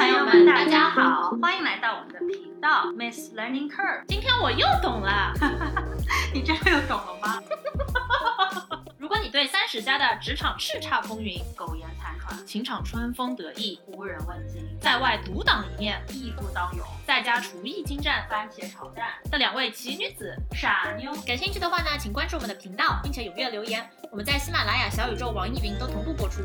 朋友们，大家好，欢迎来到我们的频道 Miss Learning Curve。今天我又懂了，你真的又懂了吗？如果你对三十加的职场叱咤风云、苟延残喘、情场春风得意、无人问津，在外独当一面、义不当勇，在家厨艺精湛、番茄炒蛋的两位奇女子傻妞，感兴趣的话呢，请关注我们的频道，并且踊跃留言。我们在喜马拉雅、小宇宙、网易云都同步播出。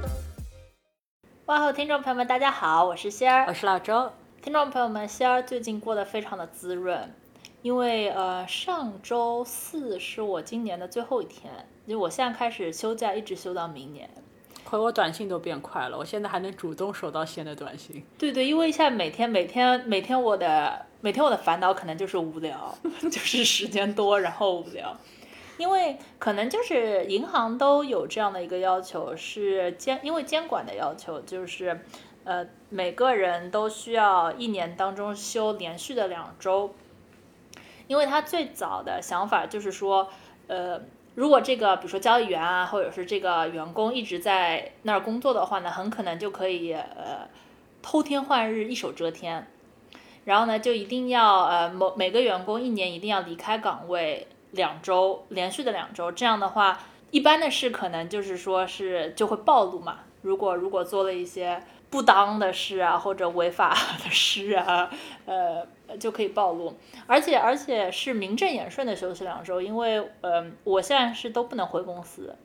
哇哦，听众朋友们，大家好，我是仙儿，我是老周。听众朋友们，仙儿最近过得非常的滋润，因为呃上周四是我今年的最后一天，就我现在开始休假，一直休到明年。回我短信都变快了，我现在还能主动收到仙的短信。对对，因为现在每天每天每天我的每天我的烦恼可能就是无聊，就是时间多然后无聊。因为可能就是银行都有这样的一个要求，是监因为监管的要求，就是呃每个人都需要一年当中休连续的两周。因为他最早的想法就是说，呃如果这个比如说交易员啊，或者是这个员工一直在那儿工作的话呢，很可能就可以呃偷天换日，一手遮天。然后呢，就一定要呃某每个员工一年一定要离开岗位。两周连续的两周，这样的话，一般的事可能就是说是就会暴露嘛。如果如果做了一些不当的事啊，或者违法的事啊，呃，就可以暴露。而且而且是名正言顺的休息两周，因为呃，我现在是都不能回公司，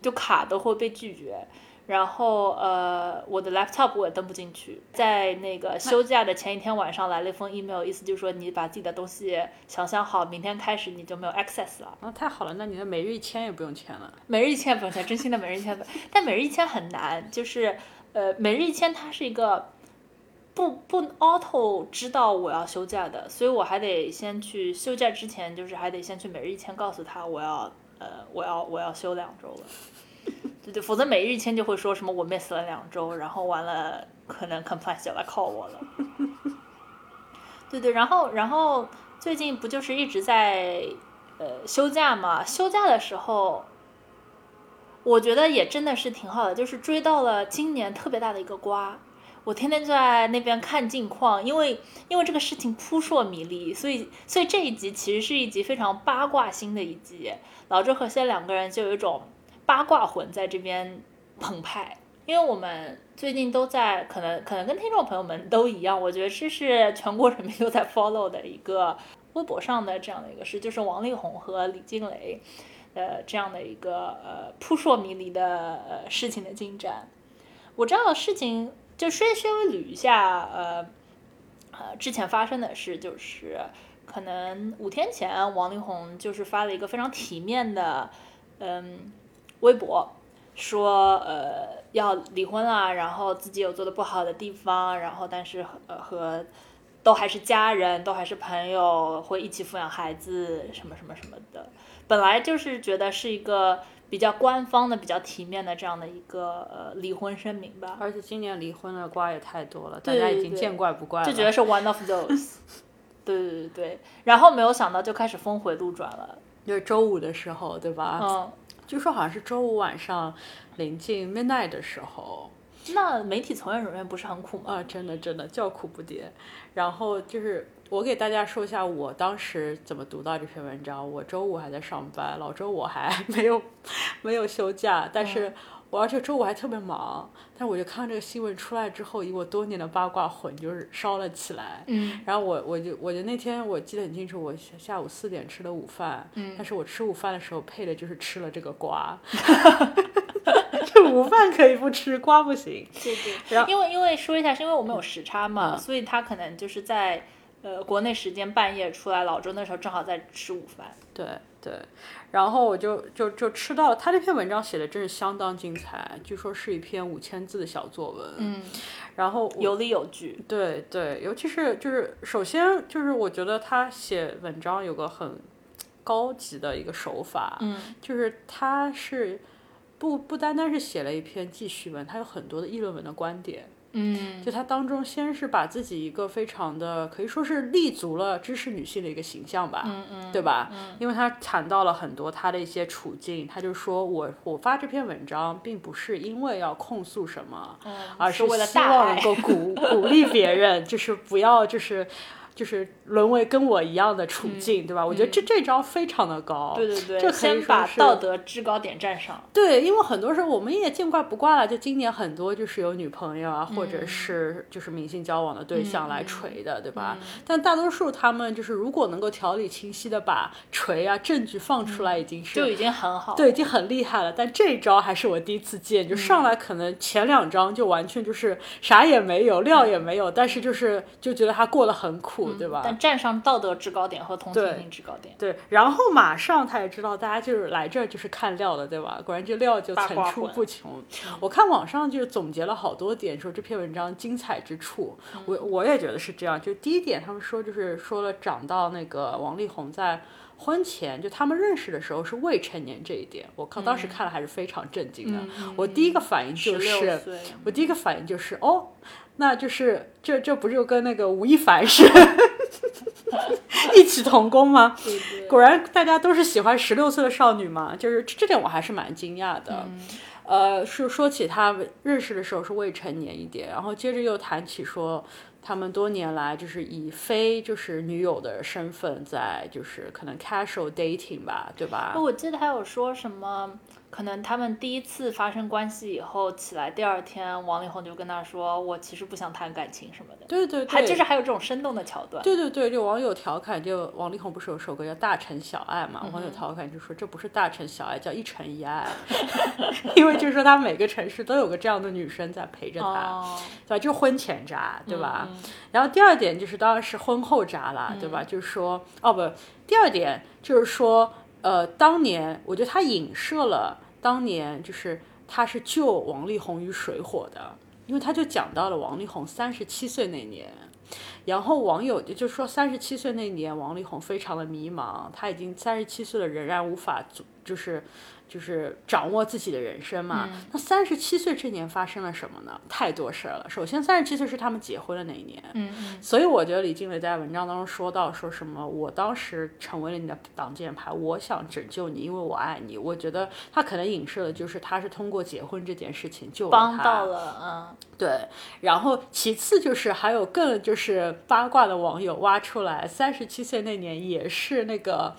就卡都会被拒绝。然后呃，我的 laptop 我也登不进去。在那个休假的前一天晚上来了一封 email，意思就是说你把自己的东西想想好，明天开始你就没有 access 了。啊，太好了，那你的每日一签也不用签了。每日一签不用签，真心的每日一签。但每日一签很难，就是呃，每日一签它是一个不不 auto 知道我要休假的，所以我还得先去休假之前，就是还得先去每日一签告诉他我要呃我要我要休两周了。对对，否则每日签就会说什么我 miss 了两周，然后完了可能 complaint 就来 call 我了。对对，然后然后最近不就是一直在呃休假嘛？休假的时候，我觉得也真的是挺好的，就是追到了今年特别大的一个瓜。我天天就在那边看近况，因为因为这个事情扑朔迷离，所以所以这一集其实是一集非常八卦性的一集。老周和仙两个人就有一种。八卦魂在这边澎湃，因为我们最近都在，可能可能跟听众朋友们都一样，我觉得这是全国人民都在 follow 的一个微博上的这样的一个事，就是王力宏和李静蕾，呃，这样的一个呃扑朔迷离的呃事情的进展。我知道事情就稍稍微捋一下，呃呃之前发生的事，就是可能五天前王力宏就是发了一个非常体面的，嗯。微博说，呃，要离婚了，然后自己有做的不好的地方，然后但是呃和都还是家人，都还是朋友，会一起抚养孩子，什么什么什么的。本来就是觉得是一个比较官方的、比较体面的这样的一个呃离婚声明吧。而且今年离婚的瓜也太多了，大家已经见怪不怪了。就觉得是 one of those。对对对对，然后没有想到就开始峰回路转了。就是周五的时候，对吧？嗯。据说好像是周五晚上临近 midnight 的时候，那媒体从业人员不是很苦吗？啊，真的真的叫苦不迭。然后就是我给大家说一下我当时怎么读到这篇文章。我周五还在上班，老周我还 没有没有休假，但是。我而且周五还特别忙，但是我就看这个新闻出来之后，以我多年的八卦魂就是烧了起来。嗯。然后我我就我就那天我记得很清楚，我下午四点吃的午饭。嗯。但是我吃午饭的时候配的就是吃了这个瓜。哈哈哈哈哈！这午饭可以不吃，瓜不行。对对。然后因为因为说一下，是因为我们有时差嘛，所以他可能就是在呃国内时间半夜出来，老周那时候正好在吃午饭。对对。然后我就就就吃到了他那篇文章写的真是相当精彩，据说是一篇五千字的小作文。嗯，然后有理有据。对对，尤其是就是首先就是我觉得他写文章有个很高级的一个手法，嗯，就是他是不不单单是写了一篇记叙文，他有很多的议论文的观点。嗯，就他当中先是把自己一个非常的可以说是立足了知识女性的一个形象吧，嗯嗯，对吧？嗯因为他谈到了很多他的一些处境，他就说我我发这篇文章并不是因为要控诉什么，而是为了希望能够鼓鼓励别人，就是不要就是。就是沦为跟我一样的处境，对吧？我觉得这这招非常的高，对对对，这可以先把道德制高点站上。对，因为很多时候我们也见怪不怪了。就今年很多就是有女朋友啊，或者是就是明星交往的对象来锤的，对吧？但大多数他们就是如果能够条理清晰的把锤啊证据放出来，已经是就已经很好。对，已经很厉害了。但这一招还是我第一次见，就上来可能前两章就完全就是啥也没有，料也没有，但是就是就觉得他过得很苦，对吧？但站上道德制高点和同情心制高点。对，然后马上他也知道大家就是来这儿就是看料的，对吧？果然这料就层出不穷。我看网上就总结了好多点，说这篇文章精彩之处。我我也觉得是这样。就第一点，他们说就是说了涨到那个王力宏在婚前就他们认识的时候是未成年这一点，我靠，当时看了还是非常震惊的。我第一个反应就是，我第一个反应就是哦。那就是这这不就跟那个吴亦凡是 异曲同工吗？果然大家都是喜欢十六岁的少女嘛，就是这点我还是蛮惊讶的。呃，是说起他认识的时候是未成年一点，然后接着又谈起说他们多年来就是以非就是女友的身份在就是可能 casual dating 吧，对吧？我记得还有说什么。可能他们第一次发生关系以后起来，第二天王力宏就跟他说：“我其实不想谈感情什么的。”对对对，还就是还有这种生动的桥段。对对对，就网友调侃，就王力宏不是有首歌叫《大城小爱》嘛？网友调侃就说这不是大城小爱，叫一城一爱，因为就是说他每个城市都有个这样的女生在陪着他，对吧？就婚前渣，对吧？然后第二点就是当然是婚后渣了，对吧？就是说哦不，第二点就是说。呃，当年我觉得他影射了当年，就是他是救王力宏于水火的，因为他就讲到了王力宏三十七岁那年，然后网友就说三十七岁那年王力宏非常的迷茫，他已经三十七岁了，仍然无法就是。就是掌握自己的人生嘛。那三十七岁这年发生了什么呢？太多事儿了。首先，三十七岁是他们结婚的那一年。嗯嗯。所以我觉得李静蕾在文章当中说到，说什么我当时成为了你的挡箭牌，我想拯救你，因为我爱你。我觉得他可能影射的就是他是通过结婚这件事情救了。帮到了，嗯。对。然后其次就是还有更就是八卦的网友挖出来，三十七岁那年也是那个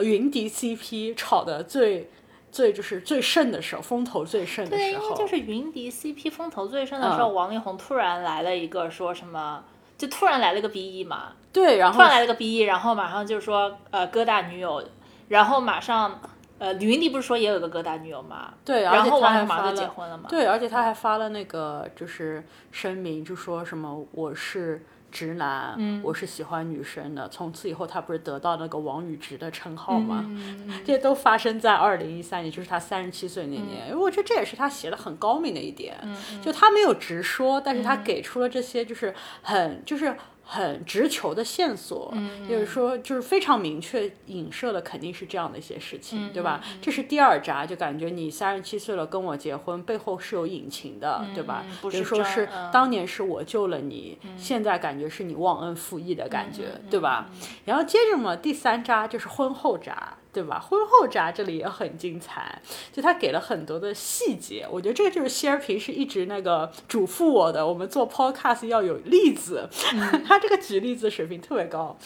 云迪 CP 炒的最。最就是最盛的时候，风头最盛的时候。对，因为就是云迪 CP 风头最盛的时候，王力宏突然来了一个说什么，就突然来了个 BE 嘛。对，然后突然来了个 BE，然后马上就说呃哥大女友，然后马上呃李云迪不是说也有个哥大女友嘛？对，然后王力宏马上就结婚了嘛？对，而且他还发了那个就是声明，就说什么我是。直男，我是喜欢女生的。从此以后，他不是得到那个王宇直的称号吗？这些都发生在二零一三年，就是他三十七岁那年。因为我觉得这也是他写的很高明的一点，就他没有直说，但是他给出了这些，就是很就是。很直球的线索，就是说，就是非常明确影射的，肯定是这样的一些事情，对吧？这是第二扎，就感觉你三十七岁了跟我结婚，背后是有隐情的，对吧？比如说是当年是我救了你，现在感觉是你忘恩负义的感觉，对吧？然后接着嘛，第三扎就是婚后扎。对吧？婚后渣这里也很精彩，就他给了很多的细节，我觉得这个就是希儿平时一直那个嘱咐我的，我们做 podcast 要有例子，他这个举例子水平特别高，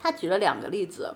他举了两个例子，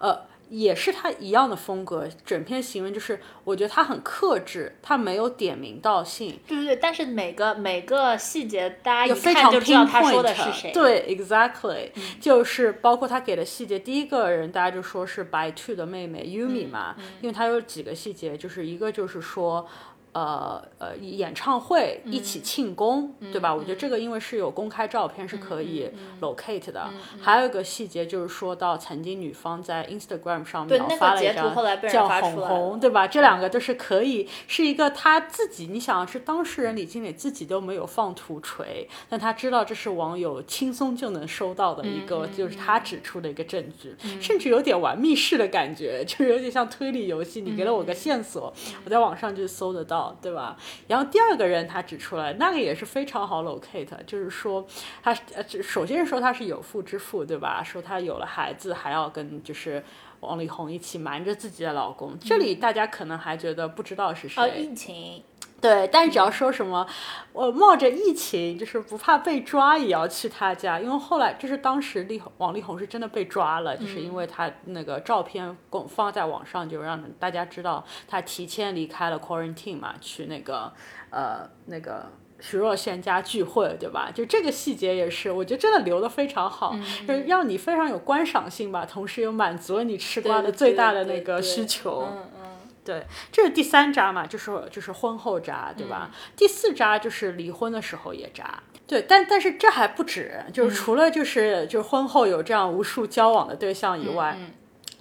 呃。也是他一样的风格，整篇行文就是我觉得他很克制，他没有点名道姓。对对对，但是每个每个细节大家一看就知道他说的是谁。对，exactly，就是包括他给的细节，第一个人大家就说是白兔的妹妹 Yumi 嘛，因为他有几个细节，就是一个就是说。呃呃，演唱会一起庆功，对吧？我觉得这个因为是有公开照片是可以 locate 的。还有一个细节就是说到曾经女方在 Instagram 上面发了一张叫红红，对吧？这两个都是可以是一个他自己，你想是当事人李经理自己都没有放图锤，但他知道这是网友轻松就能收到的一个，就是他指出的一个证据，甚至有点玩密室的感觉，就有点像推理游戏。你给了我个线索，我在网上就搜得到。道，对吧？然后第二个人他指出来，那个也是非常好 locate，就是说他呃，首先是说他是有妇之夫，对吧？说他有了孩子还要跟就是王力宏一起瞒着自己的老公，这里大家可能还觉得不知道是谁。哦，疫情。对，但只要说什么，我冒着疫情，就是不怕被抓，也要去他家，因为后来就是当时力王力宏是真的被抓了，就是因为他那个照片公放在网上，就让大家知道他提前离开了 quarantine 嘛，去那个呃那个徐若瑄家聚会，对吧？就这个细节也是，我觉得真的留的非常好，就是让你非常有观赏性吧，同时又满足了你吃瓜的最大的那个需求。嗯嗯。对，这是第三渣嘛，就是就是婚后渣，对吧？第四渣就是离婚的时候也渣。对，但但是这还不止，就是除了就是就是婚后有这样无数交往的对象以外，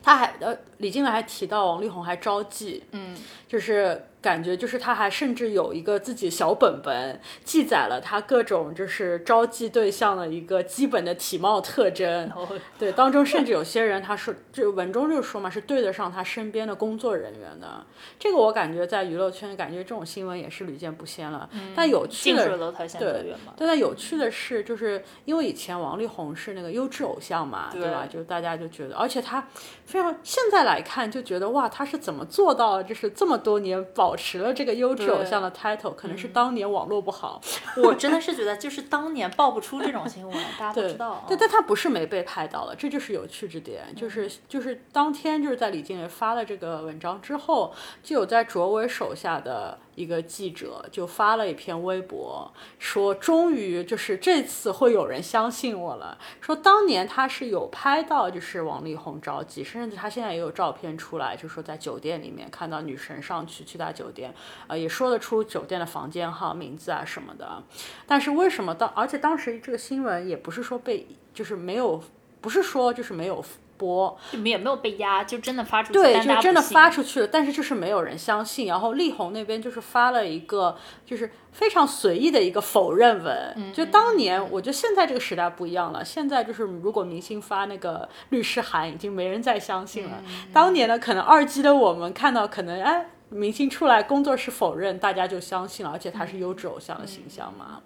他还呃，李静蕾还提到王力宏还招妓，嗯，就是。感觉就是他还甚至有一个自己小本本，记载了他各种就是招妓对象的一个基本的体貌特征。对，当中甚至有些人他说，就文中就说嘛，是对得上他身边的工作人员的。这个我感觉在娱乐圈，感觉这种新闻也是屡见不鲜了。但有趣的，对，但有趣的是，就是因为以前王力宏是那个优质偶像嘛，对吧？就大家就觉得，而且他非常现在来看就觉得哇，他是怎么做到就是这么多年保。持了这个优质偶像的 title，可能是当年网络不好。我真的是觉得，就是当年爆不出这种新闻，大家都知道。对，但他不是没被拍到了，这就是有趣之点。就是就是当天就是在李静蕾发了这个文章之后，就有在卓伟手下的。一个记者就发了一篇微博，说终于就是这次会有人相信我了。说当年他是有拍到，就是王力宏着急，甚至他现在也有照片出来，就说在酒店里面看到女神上去去他酒店，呃，也说得出酒店的房间号、名字啊什么的。但是为什么当而且当时这个新闻也不是说被就是没有，不是说就是没有。播，你们也没有被压，就真的发出去，对，就真的发出去了，但是就是没有人相信。然后力宏那边就是发了一个，就是非常随意的一个否认文。就当年，我觉得现在这个时代不一样了，现在就是如果明星发那个律师函，已经没人再相信了。当年呢，可能二 G 的我们看到，可能哎，明星出来工作室否认，大家就相信了，而且他是优质偶像的形象嘛。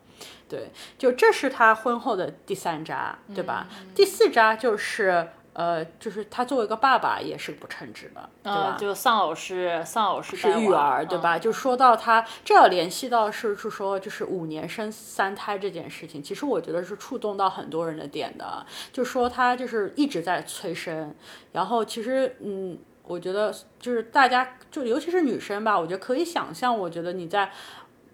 对，就这是他婚后的第三渣，对吧？第四渣就是。呃，就是他作为一个爸爸也是不称职的，对吧？就丧偶式，丧偶式是育儿，对吧？就说到他，这要联系到是是说，就是五年生三胎这件事情，其实我觉得是触动到很多人的点的。就说他就是一直在催生，然后其实嗯，我觉得就是大家就尤其是女生吧，我觉得可以想象，我觉得你在。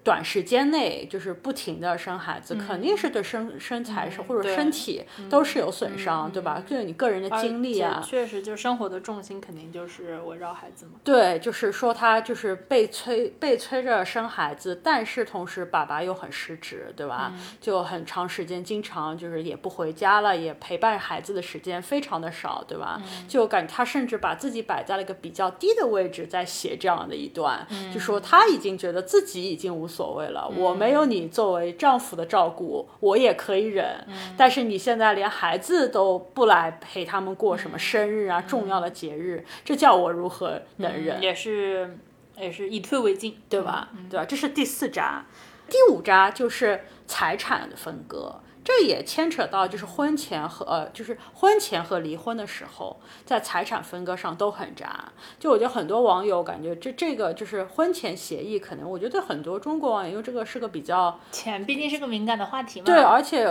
短时间内就是不停的生孩子，肯定是对身身材是或者身体都是有损伤，对吧？对你个人的精力啊，确实就是生活的重心肯定就是围绕孩子嘛。对，就是说他就是被催被催着生孩子，但是同时爸爸又很失职，对吧？就很长时间经常就是也不回家了，也陪伴孩子的时间非常的少，对吧？就感觉他甚至把自己摆在了一个比较低的位置，在写这样的一段，就说他已经觉得自己已经无。所谓了，我没有你作为丈夫的照顾，我也可以忍。但是你现在连孩子都不来陪他们过什么生日啊、重要的节日，这叫我如何能忍？也是，也是以退为进，对吧？对吧？这是第四扎，第五扎就是财产的分割。这也牵扯到，就是婚前和呃，就是婚前和离婚的时候，在财产分割上都很渣。就我觉得很多网友感觉这这个就是婚前协议，可能我觉得很多中国网友因为这个是个比较钱，毕竟是个敏感的话题嘛。对，而且。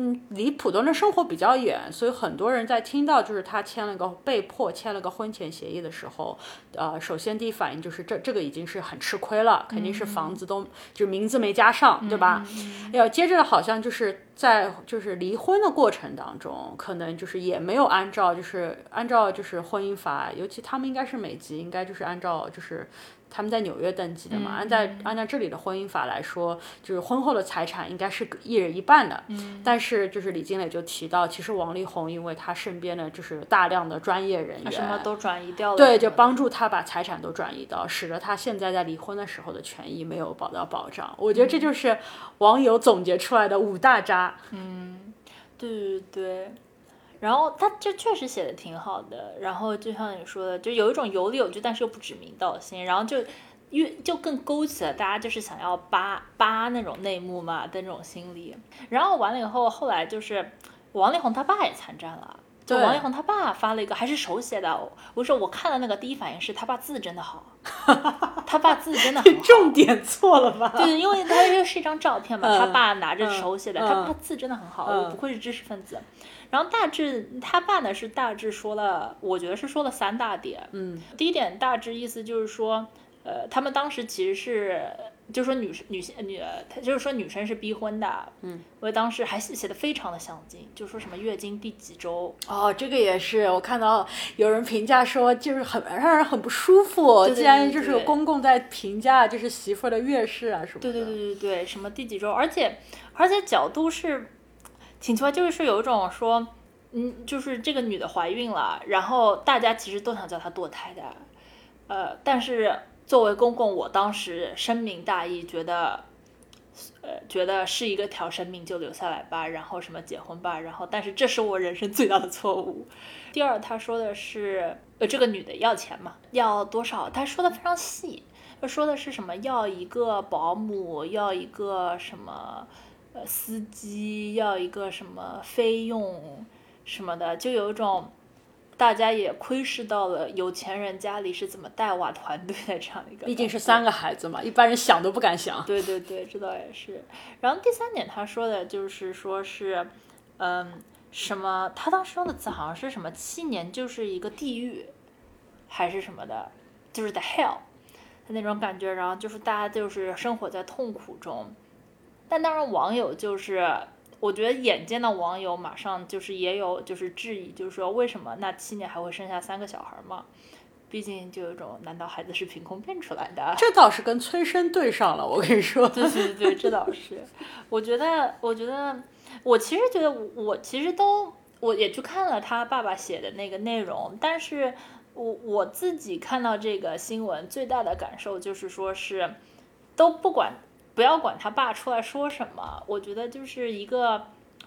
嗯，离普通的生活比较远，所以很多人在听到就是他签了个被迫签了个婚前协议的时候，呃，首先第一反应就是这这个已经是很吃亏了，肯定是房子都就名字没加上，对吧？要接着好像就是在就是离婚的过程当中，可能就是也没有按照就是按照就是婚姻法，尤其他们应该是美籍，应该就是按照就是。他们在纽约登记的嘛，按在按照这里的婚姻法来说，就是婚后的财产应该是一人一半的。嗯，但是就是李金磊就提到，其实王力宏因为他身边的就是大量的专业人员，什么都转移掉了，对，就帮助他把财产都转移到，使得他现在在离婚的时候的权益没有保到保障。我觉得这就是网友总结出来的五大渣。嗯，对对对。然后他这确实写的挺好的，然后就像你说的，就有一种有理有据，但是又不指名道姓。然后就越就更勾起了大家就是想要扒扒那种内幕嘛的那种心理。然后完了以后，后来就是王力宏他爸也参战了。就王力宏他爸发了一个，还是手写的。我说我看了那个，第一反应是他爸字真的好，他爸字真的好。重点错了吧？对，因为他这是一张照片嘛，嗯他爸拿着嗯手写的，嗯他爸字真的很好，嗯不愧是知识分子。然后大致他爸呢是大致说了，我觉得是说了三大点。嗯第一点大致意思就是说，呃，他们当时其实是，就说女女性女，他就是说女生是逼婚的，嗯，因为当时还写写的非常的详尽，就说什么月经第几周，哦，这个也是，我看到有人评价说，就是很让人很不舒服。对对既然就是有公公在评价，就是媳妇儿的月事啊什么的。对对对对对，什么第几周，而且而且角度是挺奇怪，就是有一种说，嗯，就是这个女的怀孕了，然后大家其实都想叫她堕胎的，呃，但是作为公公，我当时深明大义，觉得。呃，觉得是一个条生命就留下来吧，然后什么结婚吧，然后但是这是我人生最大的错误。第二，他说的是，呃，这个女的要钱嘛，要多少？他说的非常细，说的是什么？要一个保姆，要一个什么呃司机，要一个什么费用什么的，就有一种大家也窥视到了有钱人家里是怎么带娃团队的这样一个。毕竟是三个孩子嘛，一般人想都不敢想。对对对，这倒也是。然后第三点，他说的就是说是，嗯，什么？他当时用的词好像是什么七年就是一个地狱，还是什么的，就是 the hell 的那种感觉。然后就是大家就是生活在痛苦中。但当然，网友就是，我觉得眼尖的网友马上就是也有就是质疑，就是说为什么那七年还会生下三个小孩嘛？毕竟就有一种，难道孩子是凭空变出来的？这倒是跟催生对上了，我跟你说。对对对，这倒是。我觉得，我觉得，我其实觉得我，我其实都，我也去看了他爸爸写的那个内容，但是我我自己看到这个新闻最大的感受就是说是，都不管，不要管他爸出来说什么，我觉得就是一个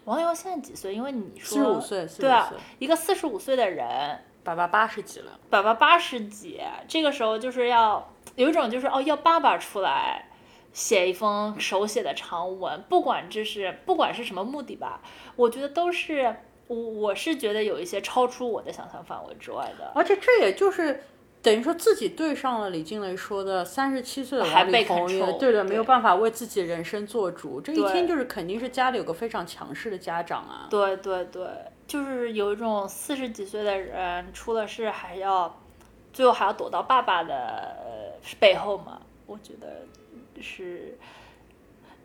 王瑶现在几岁？因为你说四十五岁45对啊，一个四十五岁的人，爸爸八十几了，爸爸八十几，这个时候就是要有一种就是哦，要爸爸出来写一封手写的长文，不管这是不管是什么目的吧，我觉得都是我我是觉得有一些超出我的想象范围之外的。而且这也就是等于说自己对上了李静蕾说的三十七岁的还被王力宏，也对的，对没有办法为自己人生做主。这一对听就是肯定是家里有个非常强势的家长啊。对对对，就是有一种四十几岁的人出了事还要最后还要躲到爸爸的呃背后嘛，我觉得是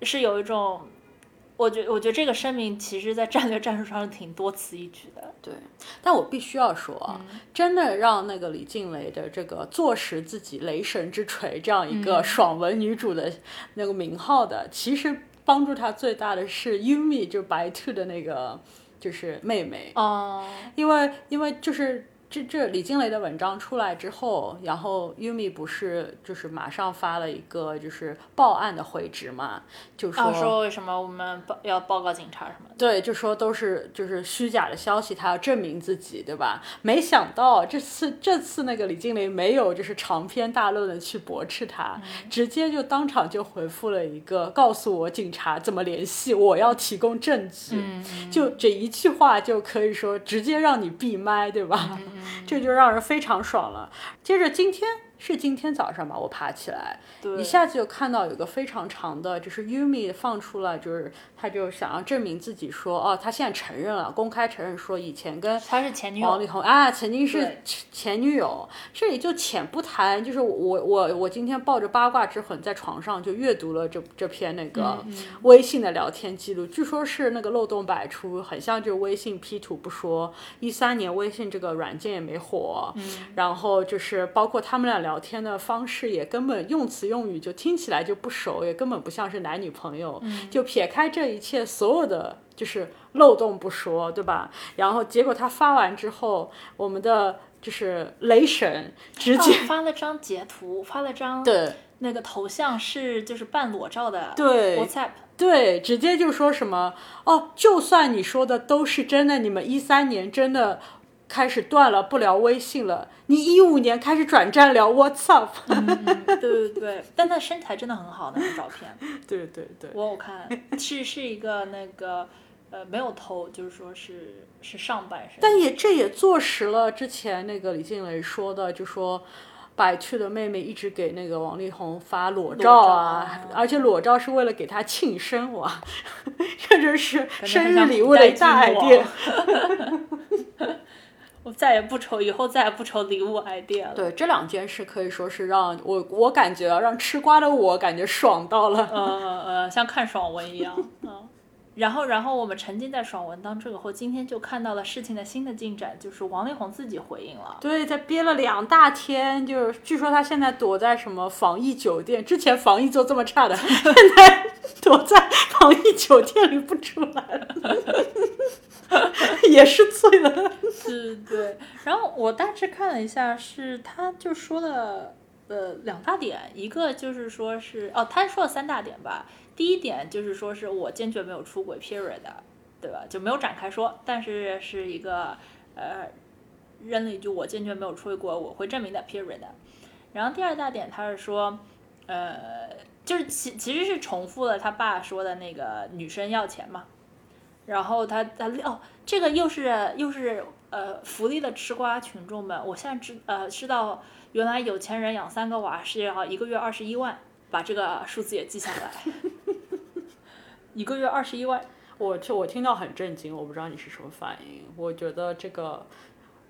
是有一种。我觉我觉得这个声明其实，在战略战术上是挺多此一举的。对，但我必须要说啊，真的让那个李静蕾的这个坐实自己雷神之锤这样一个爽文女主的那个名号的，其实帮助她最大的是 Yumi，就白兔的那个就是妹妹，哦，因为因为就是。这这李静蕾的文章出来之后，然后 Yumi 不是就是马上发了一个就是报案的回执嘛，就说、啊，说为什么我们报要报告警察什么的？对，就说都是就是虚假的消息，他要证明自己，对吧？没想到这次这次那个李静蕾没有就是长篇大论的去驳斥他，直接就当场就回复了一个告诉我警察怎么联系，我要提供证据，就这一句话就可以说直接让你闭麦，对吧？这就让人非常爽了。接着今天是今天早上吧，我爬起来，对一下子就看到有个非常长的，就是 Yumi 放出了，就是他就想要证明自己说，哦，他现在承认了，公开承认说以前跟他是前女友王力宏啊曾经是前前女友，这里就浅不谈，就是我我我今天抱着八卦之魂在床上就阅读了这这篇那个微信的聊天记录，据说是那个漏洞百出，很像就是微信 P 图不说，一三年微信这个软件也没火，然后就是包括他们俩聊天的方式也根本用词用语就听起来就不熟，也根本不像是男女朋友，就撇开这一切所有的就是漏洞不说，对吧？然后结果他发完之后，我们的就是雷神直接、哦发了张截图，发了张对那个头像是就是半裸照的对 WhatsApp，对，直接就说什么哦，就算你说的都是真的，你们一三年真的开始断了，不聊微信了。你一五年开始转战聊 WhatsApp，对对对，但他身材真的很好，那张照片，对对对，我有看，是是一个那个呃没有头，就是说是是上半身，但也这也坐实了之前那个李静蕾说的，就说。百趣的妹妹一直给那个王力宏发裸照啊，而且裸照是为了给他庆生哇，这就是生日礼物的大 idea。我再也不愁，以后再也不愁礼物 idea 了。对，这两件事可以说是让我我感觉让吃瓜的我感觉爽到了，呃呃，像看爽文一样，嗯。然后，然后我们沉浸在爽文当中以后，今天就看到了事情的新的进展，就是王力宏自己回应了。对，他憋了两大天，就是据说他现在躲在什么防疫酒店，之前防疫做这么差的，现在 躲在防疫酒店里不出来了，也是醉了。对对对。然后我大致看了一下，是他就说了呃两大点，一个就是说是哦，他说了三大点吧。第一点就是说，是我坚决没有出轨，period，对吧？就没有展开说，但是是一个呃，扔了一句我坚决没有出轨，我会证明的，period。然后第二大点，他是说，呃，就是其其实是重复了他爸说的那个女生要钱嘛。然后他他哦，这个又是又是呃福利的吃瓜群众们，我现在知呃知道原来有钱人养三个娃是要一个月二十一万，把这个数字也记下来。一个月二十一万，我就我听到很震惊，我不知道你是什么反应。我觉得这个，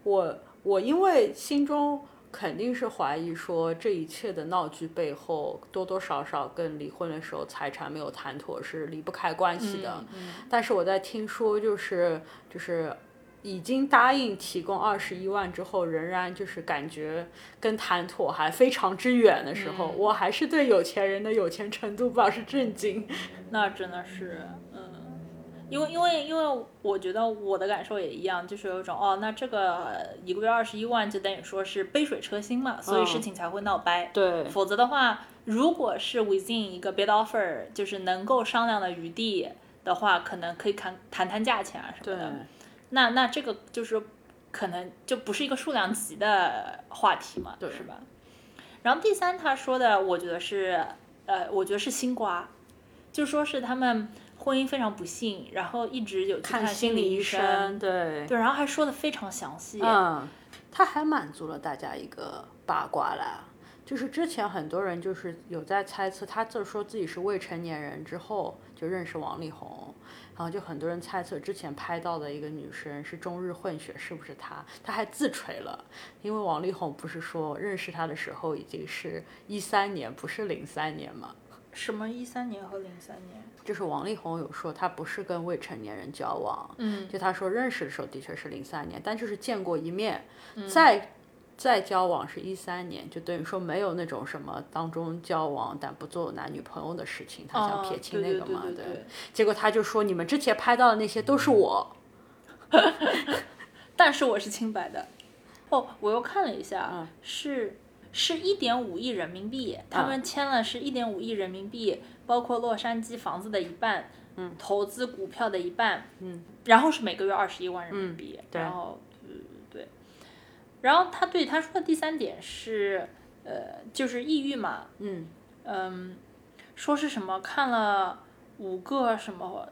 我我因为心中肯定是怀疑说这一切的闹剧背后多多少少跟离婚的时候财产没有谈妥是离不开关系的。但是我在听说就是就是。已经答应提供二十一万之后，仍然就是感觉跟谈妥还非常之远的时候，我还是对有钱人的有钱程度表示震惊。那真的是，嗯，因为因为因为我觉得我的感受也一样，就是有一种哦，那这个一个月二十一万就等于说是杯水车薪嘛，所以事情才会闹掰。对，否则的话，如果是 within 一个 bid offer，就是能够商量的余地的话，可能可以谈谈谈价钱啊什么的。那那这个就是可能就不是一个数量级的话题嘛，对，是吧？然后第三他说的，我觉得是呃，我觉得是新瓜，就说是他们婚姻非常不幸，然后一直有去看心理医生，对对，然后还说的非常详细，嗯，他还满足了大家一个八卦啦，就是之前很多人就是有在猜测，他就说自己是未成年人之后就认识王力宏。然后就很多人猜测，之前拍到的一个女生是中日混血，是不是她？她还自锤了，因为王力宏不是说认识她的时候已经是一三年，不是零三年吗？什么一三年和零三年？就是王力宏有说他不是跟未成年人交往，嗯，就他说认识的时候的确是零三年，但就是见过一面，在。再交往是一三年，就等于说没有那种什么当中交往但不做男女朋友的事情，他想撇清那个嘛？对。结果他就说：“你们之前拍到的那些都是我，但是我是清白的。”哦，我又看了一下，是是一点五亿人民币，他们签了是一点五亿人民币，包括洛杉矶房子的一半，嗯，投资股票的一半，嗯，然后是每个月二十一万人民币，然后。然后他对他说的第三点是，呃，就是抑郁嘛，嗯。嗯，说是什么？看了五个什么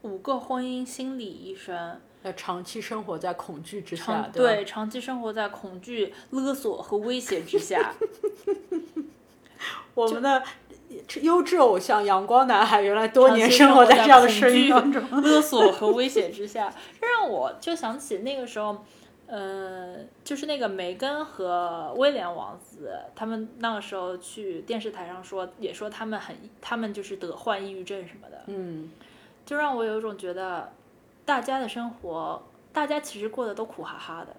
五个婚姻心理医生，呃长期生活在恐惧之下，对，长期生活在恐惧、勒索和威胁之下。我们的优质偶像阳光男孩原来多年生活在这样的声音当中，勒索和威胁之下，这让我就想起那个时候。呃，就是那个梅根和威廉王子，他们那个时候去电视台上说，也说他们很，他们就是得患抑郁症什么的。嗯，就让我有一种觉得，大家的生活，大家其实过得都苦哈哈的。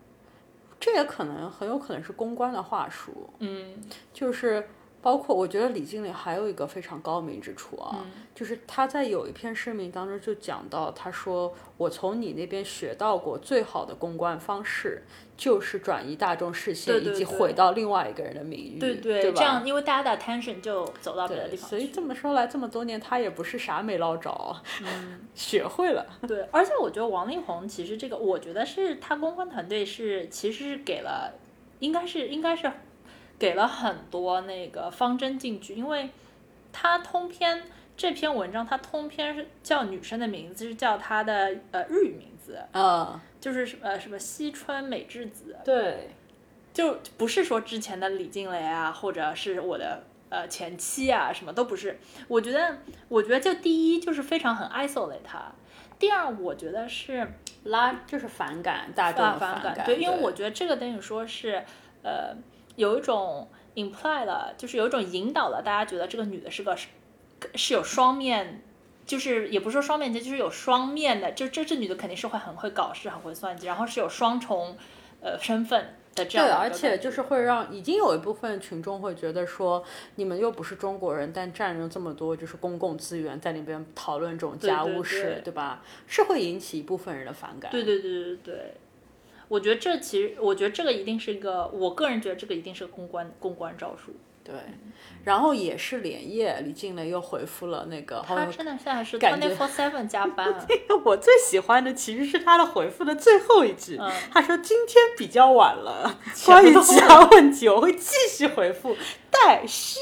这也可能很有可能是公关的话术。嗯，就是包括我觉得李经理还有一个非常高明之处啊，就是他在有一篇声明当中就讲到，他说我从你那边学到过最好的公关方式，就是转移大众视线对对对以及毁到另外一个人的名誉，对对吧？这样因为大家的 attention 就走到别的，地方。所以这么说来，这么多年他也不是啥没捞着，嗯，学会了。对，而且我觉得王力宏其实这个，我觉得是他公关团队是其实是给了，应该是应该是给了很多那个方针进去，因为他通篇这篇文章，他通篇是叫女生的名字是叫她的呃日语名字，嗯，就是什呃什么西川美智子，对，就不是说之前的李静蕾啊，或者是我的呃前妻啊，什么都不是。我觉得，我觉得就第一就是非常很 isolate 他，第二我觉得是拉就是反感大众反感，对，因为我觉得这个等于说是呃有一种 imply 了，就是有一种引导了大家觉得这个女的是个是是有双面。就是也不是说双面奸，就是有双面的，就这这女的肯定是会很会搞事、很会算计，然后是有双重呃身份的这样对，而且就是会让已经有一部分群众会觉得说，你们又不是中国人，但占用这么多就是公共资源在里边讨论这种家对务事，对吧？是会引起一部分人的反感。对对对对对，我觉得这其实，我觉得这个一定是一个，我个人觉得这个一定是个公关公关招数。对，然后也是连夜，李静蕾又回复了那个，他真的现在是 twenty four seven 加班啊，我最喜欢的其实是他的回复的最后一句，嗯他说今天比较晚了，关于其他问题我会继续回复，但是。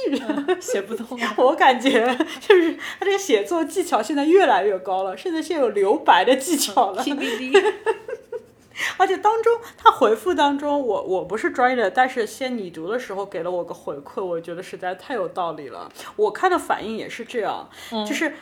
写不动啊。我感觉就是他这个写作技巧现在越来越高了，甚至现在有留白的技巧了。TBD，而且当中他回复当中，我我不是专业的，但是先你读的时候给了我个回馈，我觉得实在太有道理了。我看的反应也是这样，就是。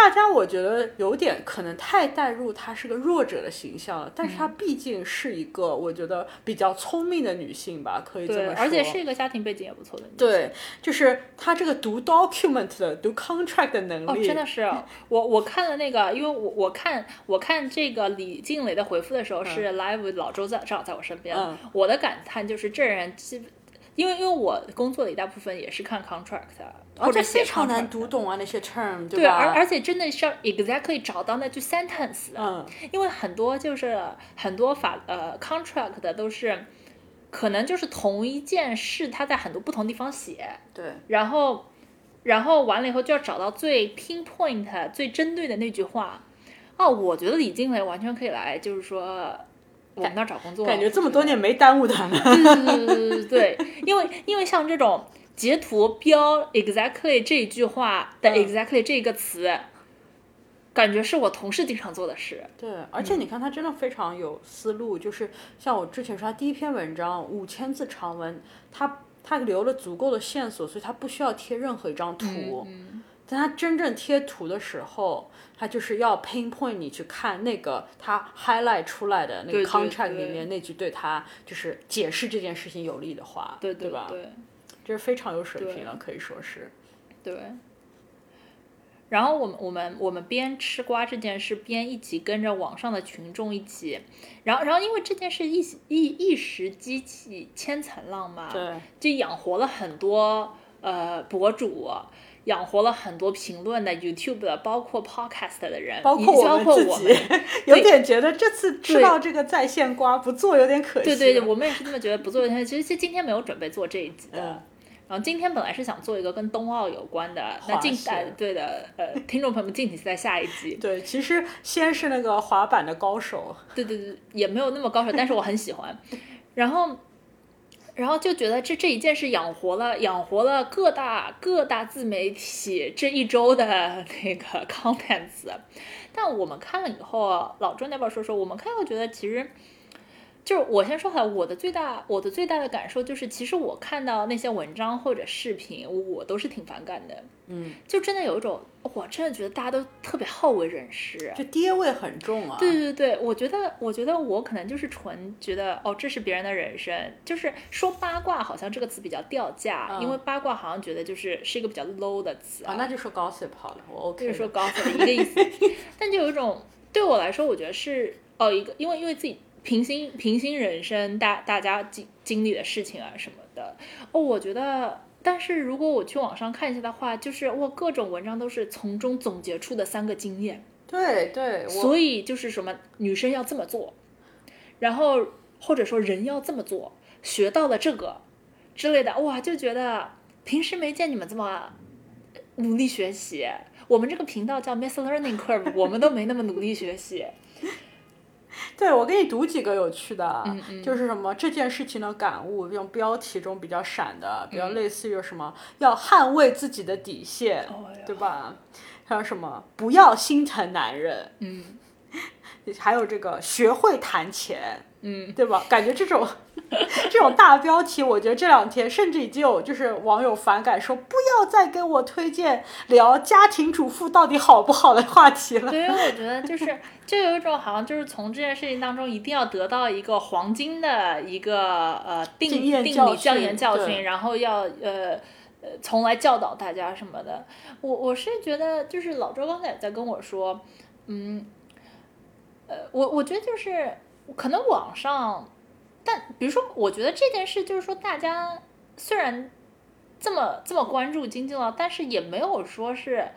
大家我觉得有点可能太带入她是个弱者的形象了，但是她毕竟是一个我觉得比较聪明的女性吧，可以这么对，说。而且是一个家庭背景也不错的女性。对，就是她这个读 document 的、读 contract 的能哦，力，真的是 我我看了那个，因为我我看我看这个李静蕾的回复的时候是 live 老周在正好在我身边，嗯我的感叹就是这人基本。因为因为我工作的一大部分也是看 contract，或者写而且非常难读懂啊那些 term，对，吧？而而且真的是要 exactly 找到那句 sentence，嗯，因为很多就是很多法呃 contract 的都是，可能就是同一件事，它在很多不同地方写，对，然后然后完了以后就要找到最 pinpoint 最针对的那句话。哦，我觉得李静蕾完全可以来，就是说我们那儿找工作，感觉这么多年没耽误他们。对因为因为像这种截图标 exactly 这一句话的嗯 exactly 这个词，感觉是我同事经常做的事。对，而且你看他真的非常有思路，就是像我之前说，他第一篇文章五千字长文，他他留了足够的线索，所以他不需要贴任何一张图。嗯，但他真正贴图的时候，他就是要 pinpoint 你去看那个他 highlight 出来的那个 contract 里面那句对他就是解释这件事情有利的话，对对吧？对这是非常有水平了，可以说是。对。然后我们我们我们边吃瓜这件事，边一起跟着网上的群众一起，然后然后因为这件事一一一时激起千层浪嘛，对，就养活了很多呃博主，养活了很多评论的 YouTube 的，包括 Podcast 的人，以包括包括我们自己，有点觉得这次吃到这个在线瓜不做有点可惜。对对对，我们也是这么觉得，不做。其实其实今天没有准备做这一集的。嗯然后今天本来是想做一个跟冬奥有关的，那敬滑雪呃对的呃，听众朋友们敬请期待下一集。对，其实先是那个滑板的高手，对对对，也没有那么高手，但是我很喜欢。然后，然后就觉得这这一件事养活了养活了各大各大自媒体这一周的 那个 content，。但我们看了以后，老周那边说说？我们看后觉得其实。就是我先说好，我的最大我的最大的感受就是，其实我看到那些文章或者视频，我都是挺反感的。嗯，就真的有一种，我真的觉得大家都特别好为人师。就爹味很重啊。对对对，我觉得，我觉得我可能就是纯觉得，哦，这是别人的人生，就是说八卦好像这个词比较掉价，嗯因为八卦好像觉得就是是一个比较 low 的词啊，那就说 gossip 好了，我 OK 的。就是说高的一个意思，但就有一种对我来说，我觉得是哦一个，因为因为自己平行平行人生，大大家经经历的事情啊什么的，哦，我觉得。但是如果我去网上看一下的话，就是哇，各种文章都是从中总结出的三个经验，对对，我所以就是什么女生要这么做，然后或者说人要这么做，学到了这个之类的，哇，就觉得平时没见你们这么努力学习。我们这个频道叫 Miss Learning Curve，我们都没那么努力学习。对，我给你读几个有趣的，嗯嗯。就是什么这件事情的感悟，用标题中比较闪的，比嗯。较类似于什么、要捍卫自己的底线，哦对吧？还有什么不要心疼男人，嗯。还有这个学会谈钱，嗯，对吧？感觉这种 这种大标题，我觉得这两天甚至已经有就是网友反感说，不要再给我推荐聊家庭主妇到底好不好的话题了。对，因为我觉得就是 就有一种好像就是从这件事情当中一定要得到一个黄金的一个呃定经验定教训理教研教训，然后要呃。呃，从来教导大家什么的，我我是觉得，就是老周刚才也在跟我说，嗯，呃，我我觉得就是可能网上，但比如说，我觉得这件事就是说，大家虽然这么这么关注金靖了，但是也没有说是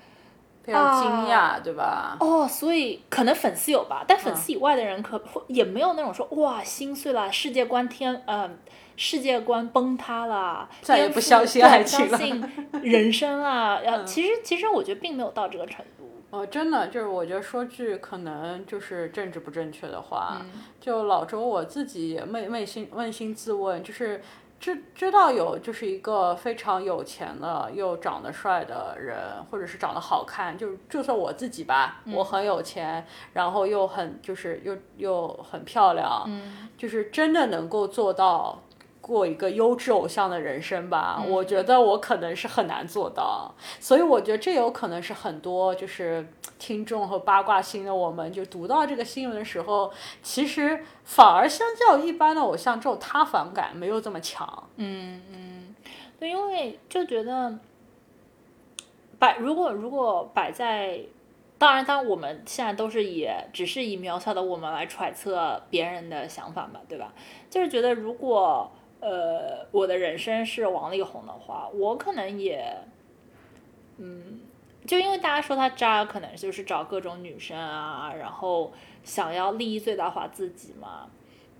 非常惊啊讶，对吧？哦，所以可能粉丝有吧，但粉嗯丝以外的人可会也没有那种说哇心碎了，世界观天呃世界观崩塌了，再也不相信爱情了相信人生啊。要 嗯其实其实我觉得并没有到这个程度。哦，真的就是，我觉得说句可能就是政治不正确的话，嗯就老周我自己也扪扪心扪心自问，就是知知道有就是一个非常有钱的又长得帅的人，或者是长得好看，就就算我自己吧，我很有钱，然后又很就是又又很漂亮，嗯就是真的能够做到。过一个优质偶像的人生吧，嗯我觉得我可能是很难做到，所以我觉得这有可能是很多就是听众和八卦心的我们，就读到这个新闻的时候，其实反而相较一般的偶像，这种塌房感没有这么强。嗯嗯，对，因为就觉得摆如果如果摆在。当然，当然，我们现在都是以只是以渺小的我们来揣测别人的想法嘛，对吧？就是觉得如果呃我的人生是王力宏的话，我可能也，嗯，就因为大家说他渣，可能就是找各种女生啊，然后想要利益最大化自己嘛，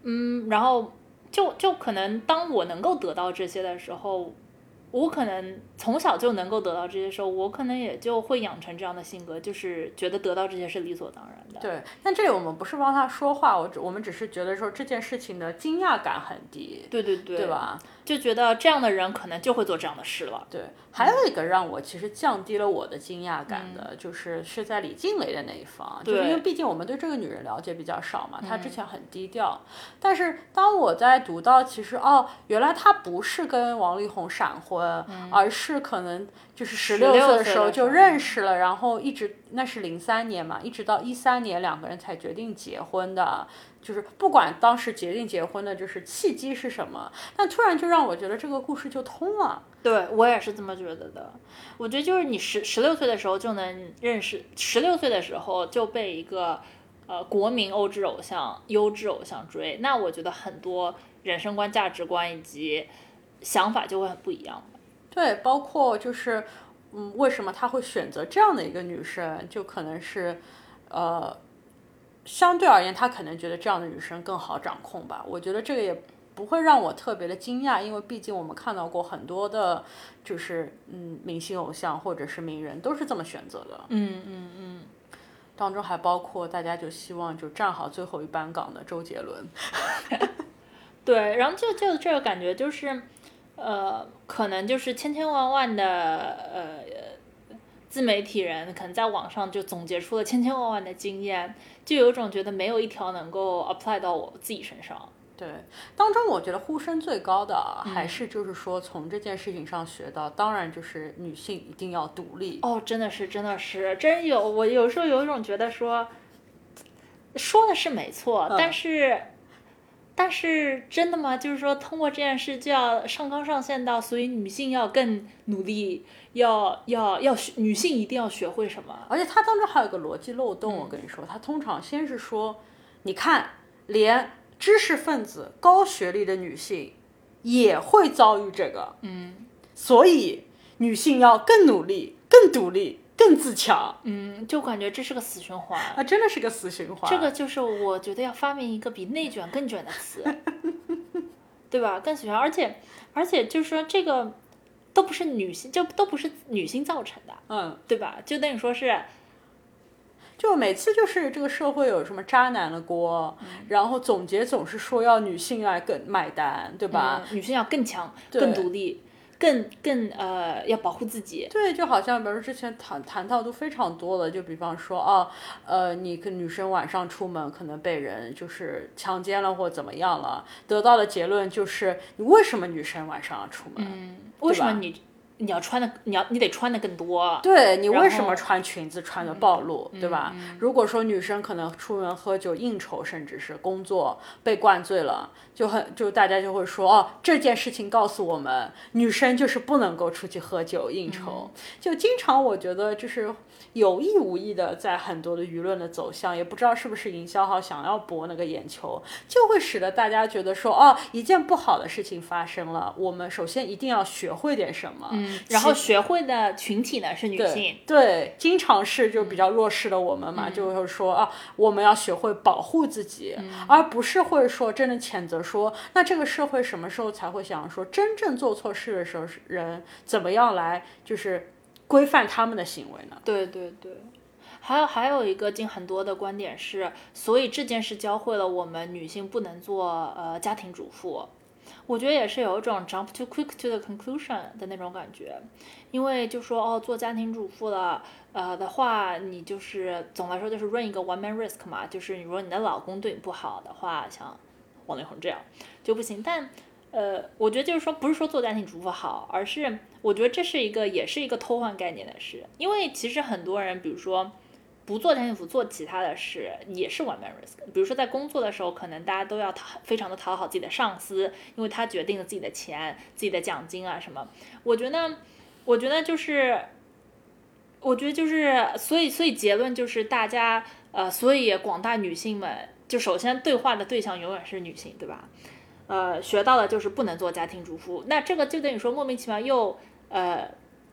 嗯，然后就就可能当我能够得到这些的时候，我可能从小就能够得到这些时候，我可能也就会养成这样的性格，就是觉得得到这些是理所当然的。对，但这里我们不是帮他说话，我只我们只是觉得说这件事情的惊讶感很低，对对对，对？吧？就觉得这样的人可能就会做这样的事了。对，还有一个让我其实降低了我的惊讶感嗯的，就是是在李静蕾的那一方，就是因为毕竟我们对这个女人了解比较少嘛，她之嗯前很低调，但是当我在读到其实哦，原来她不是跟王力宏闪婚，而是可能就是十六岁的时候就认识了，然后一直那是零三年嘛，一直到一三年两个人才决定结婚的。就是不管当时决定结婚的就是契机是什么，但突然就让我觉得这个故事就通了。对我也是这么觉得的。我觉得就是你十十六岁的时候就能认识，十六岁的时候就被一个呃国民欧质偶像、优质偶像追，那我觉得很多人生观、价值观以及想法就会很不一样。对，包括就是，嗯，为什么他会选择这样的一个女生？就可能是，呃，相对而言，他可能觉得这样的女生更好掌控吧。我觉得这个也不会让我特别的惊讶，因为毕竟我们看到过很多的，就是嗯，明星偶像或者是名人都是这么选择的。嗯嗯嗯，当中还包括大家就希望就站好最后一班岗的周杰伦。对，然后就就这个感觉就是，呃，可能就是千千万万的呃自媒体人，可能在网上就总结出了千千万万的经验，就有一种觉得没有一条能够 apply 到我自己身上。对，当中我觉得呼声最高的还是就是说从这件事情上学到，当然就是女性一定要独立。哦，真的是，真的是，真有我有时候有一种觉得说，说的是没错，嗯但是，但是真的吗？就是说，通过这件事就要上纲上线到，所以女性要更努力，要要要学，女性一定要学会什么？而且它当中还有个逻辑漏洞，我跟你说，它通常先是说，你看，连知识分子、高学历的女性也会遭遇这个，嗯所以女性要更努力、更独立、更自强嗯，就感觉这是个死循环。啊，真的是个死循环。这个就是我觉得要发明一个比内卷更卷的词，对吧？更喜欢，而且而且就是说这个都不是女性，就都不是女性造成的，嗯，对吧？就等于说是，就每次就是这个社会有什么渣男的锅，嗯然后总结总是说要女性来更买单，对吧？嗯女性要更强、更独立、更更呃要保护自己。对，就好像比如之前谈谈到都非常多了，就比方说啊，呃，你跟女生晚上出门可能被人就是强奸了或怎么样了，得到的结论就是你为什么女生晚上要出门？嗯，为什么吧你你要穿的你要你得穿的更多？对你为什么穿裙子穿的暴露，对吧？如果说女生可能出门喝酒应酬，甚至是工作被灌醉了，就很就大家就会说哦，这件事情告诉我们，女生就是不能够出去喝酒应酬。嗯就经常我觉得就是有意无意的，在很多的舆论的走向，也不知道是不是营销号想要博那个眼球，就会使得大家觉得说哦，一件不好的事情发生了，我们首先一定要学会点什么。嗯，然后学会的群体呢是女性，对，经常是就比较弱势的我们嘛，就会说啊，我们要学会保护自己，而不是会说真的谴责说，那这个社会什么时候才会想说，真正做错事的时候，人怎么样来就是规范他们的行为呢？对对对。还有还有一个近很多的观点是，所以这件事教会了我们女性不能做呃家庭主妇。我觉得也是有一种 jump too quick to the conclusion 的那种感觉，因为就说哦，做家庭主妇了，呃的话，你就是总来说就是 run 一个 one man risk 嘛，就是如果你的老公对你不好的话，像王力宏这样就不行。但呃，我觉得就是说，不是说做家庭主妇好，而是我觉得这是一个也是一个偷换概念的事，因为其实很多人，比如说。不做家庭主妇，做其他的事也是 one man risk。比如说在工作的时候，可能大家都要讨非常的讨好自己的上司，因为他决定了自己的钱、自己的奖金啊什么。我觉得，我觉得就是，我觉得就是，所以所以结论就是大家呃，所以广大女性们，就首先对话的对象永远是女性，对吧？呃，学到的就是不能做家庭主妇，那这个就等于说莫名其妙又呃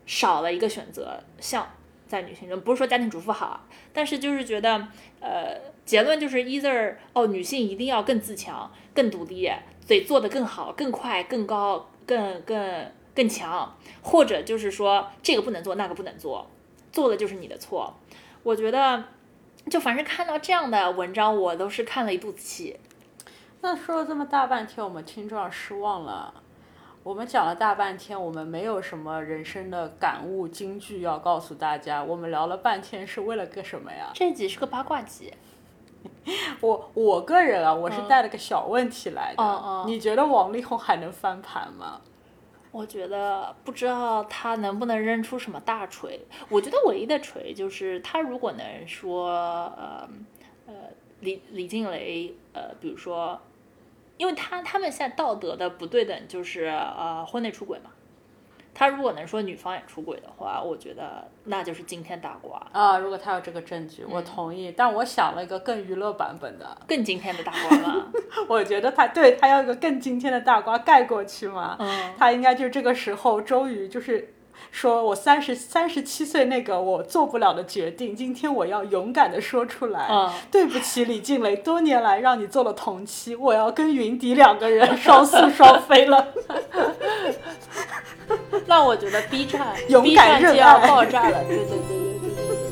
少了一个选择项。在女性中，不是说家庭主妇好，但是就是觉得，呃，结论就是 either 哦，女性一定要更自强、更独立，得做得更好、更快、更高、更更更强，或者就是说这个不能做，那个不能做，做的就是你的错。我觉得，就反正看到这样的文章，我都是看了一肚子气。那说了这么大半天，我们听众要失望了。我们讲了大半天，我们没有什么人生的感悟金句要告诉大家。我们聊了半天是为了个什么呀？这集是个八卦集。我我个人啊，我是带了个小问题来的。嗯嗯你觉得王力宏还能翻盘吗？我觉得不知道他能不能扔出什么大锤。我觉得唯一的锤就是他如果能说，呃呃，李李静蕾，呃，比如说，因为他他们现在道德的不对等就是呃婚内出轨嘛。他如果能说女方也出轨的话，我觉得那就是惊天大瓜，啊，如果他有这个证据，嗯我同意。但我想了一个更娱乐版本的，更惊天的大瓜嘛。我觉得他对他要一个更惊天的大瓜盖过去嘛。嗯，他应该就是这个时候终于就是说我三十三十七岁那个我做不了的决定，今天我要勇敢的说出来。嗯对不起，李静蕾，多年来让你做了同妻，我要跟云迪两个人双宿双飞了。那我觉得 B 站勇 B 敢热站就要爱爆炸了，对对对对。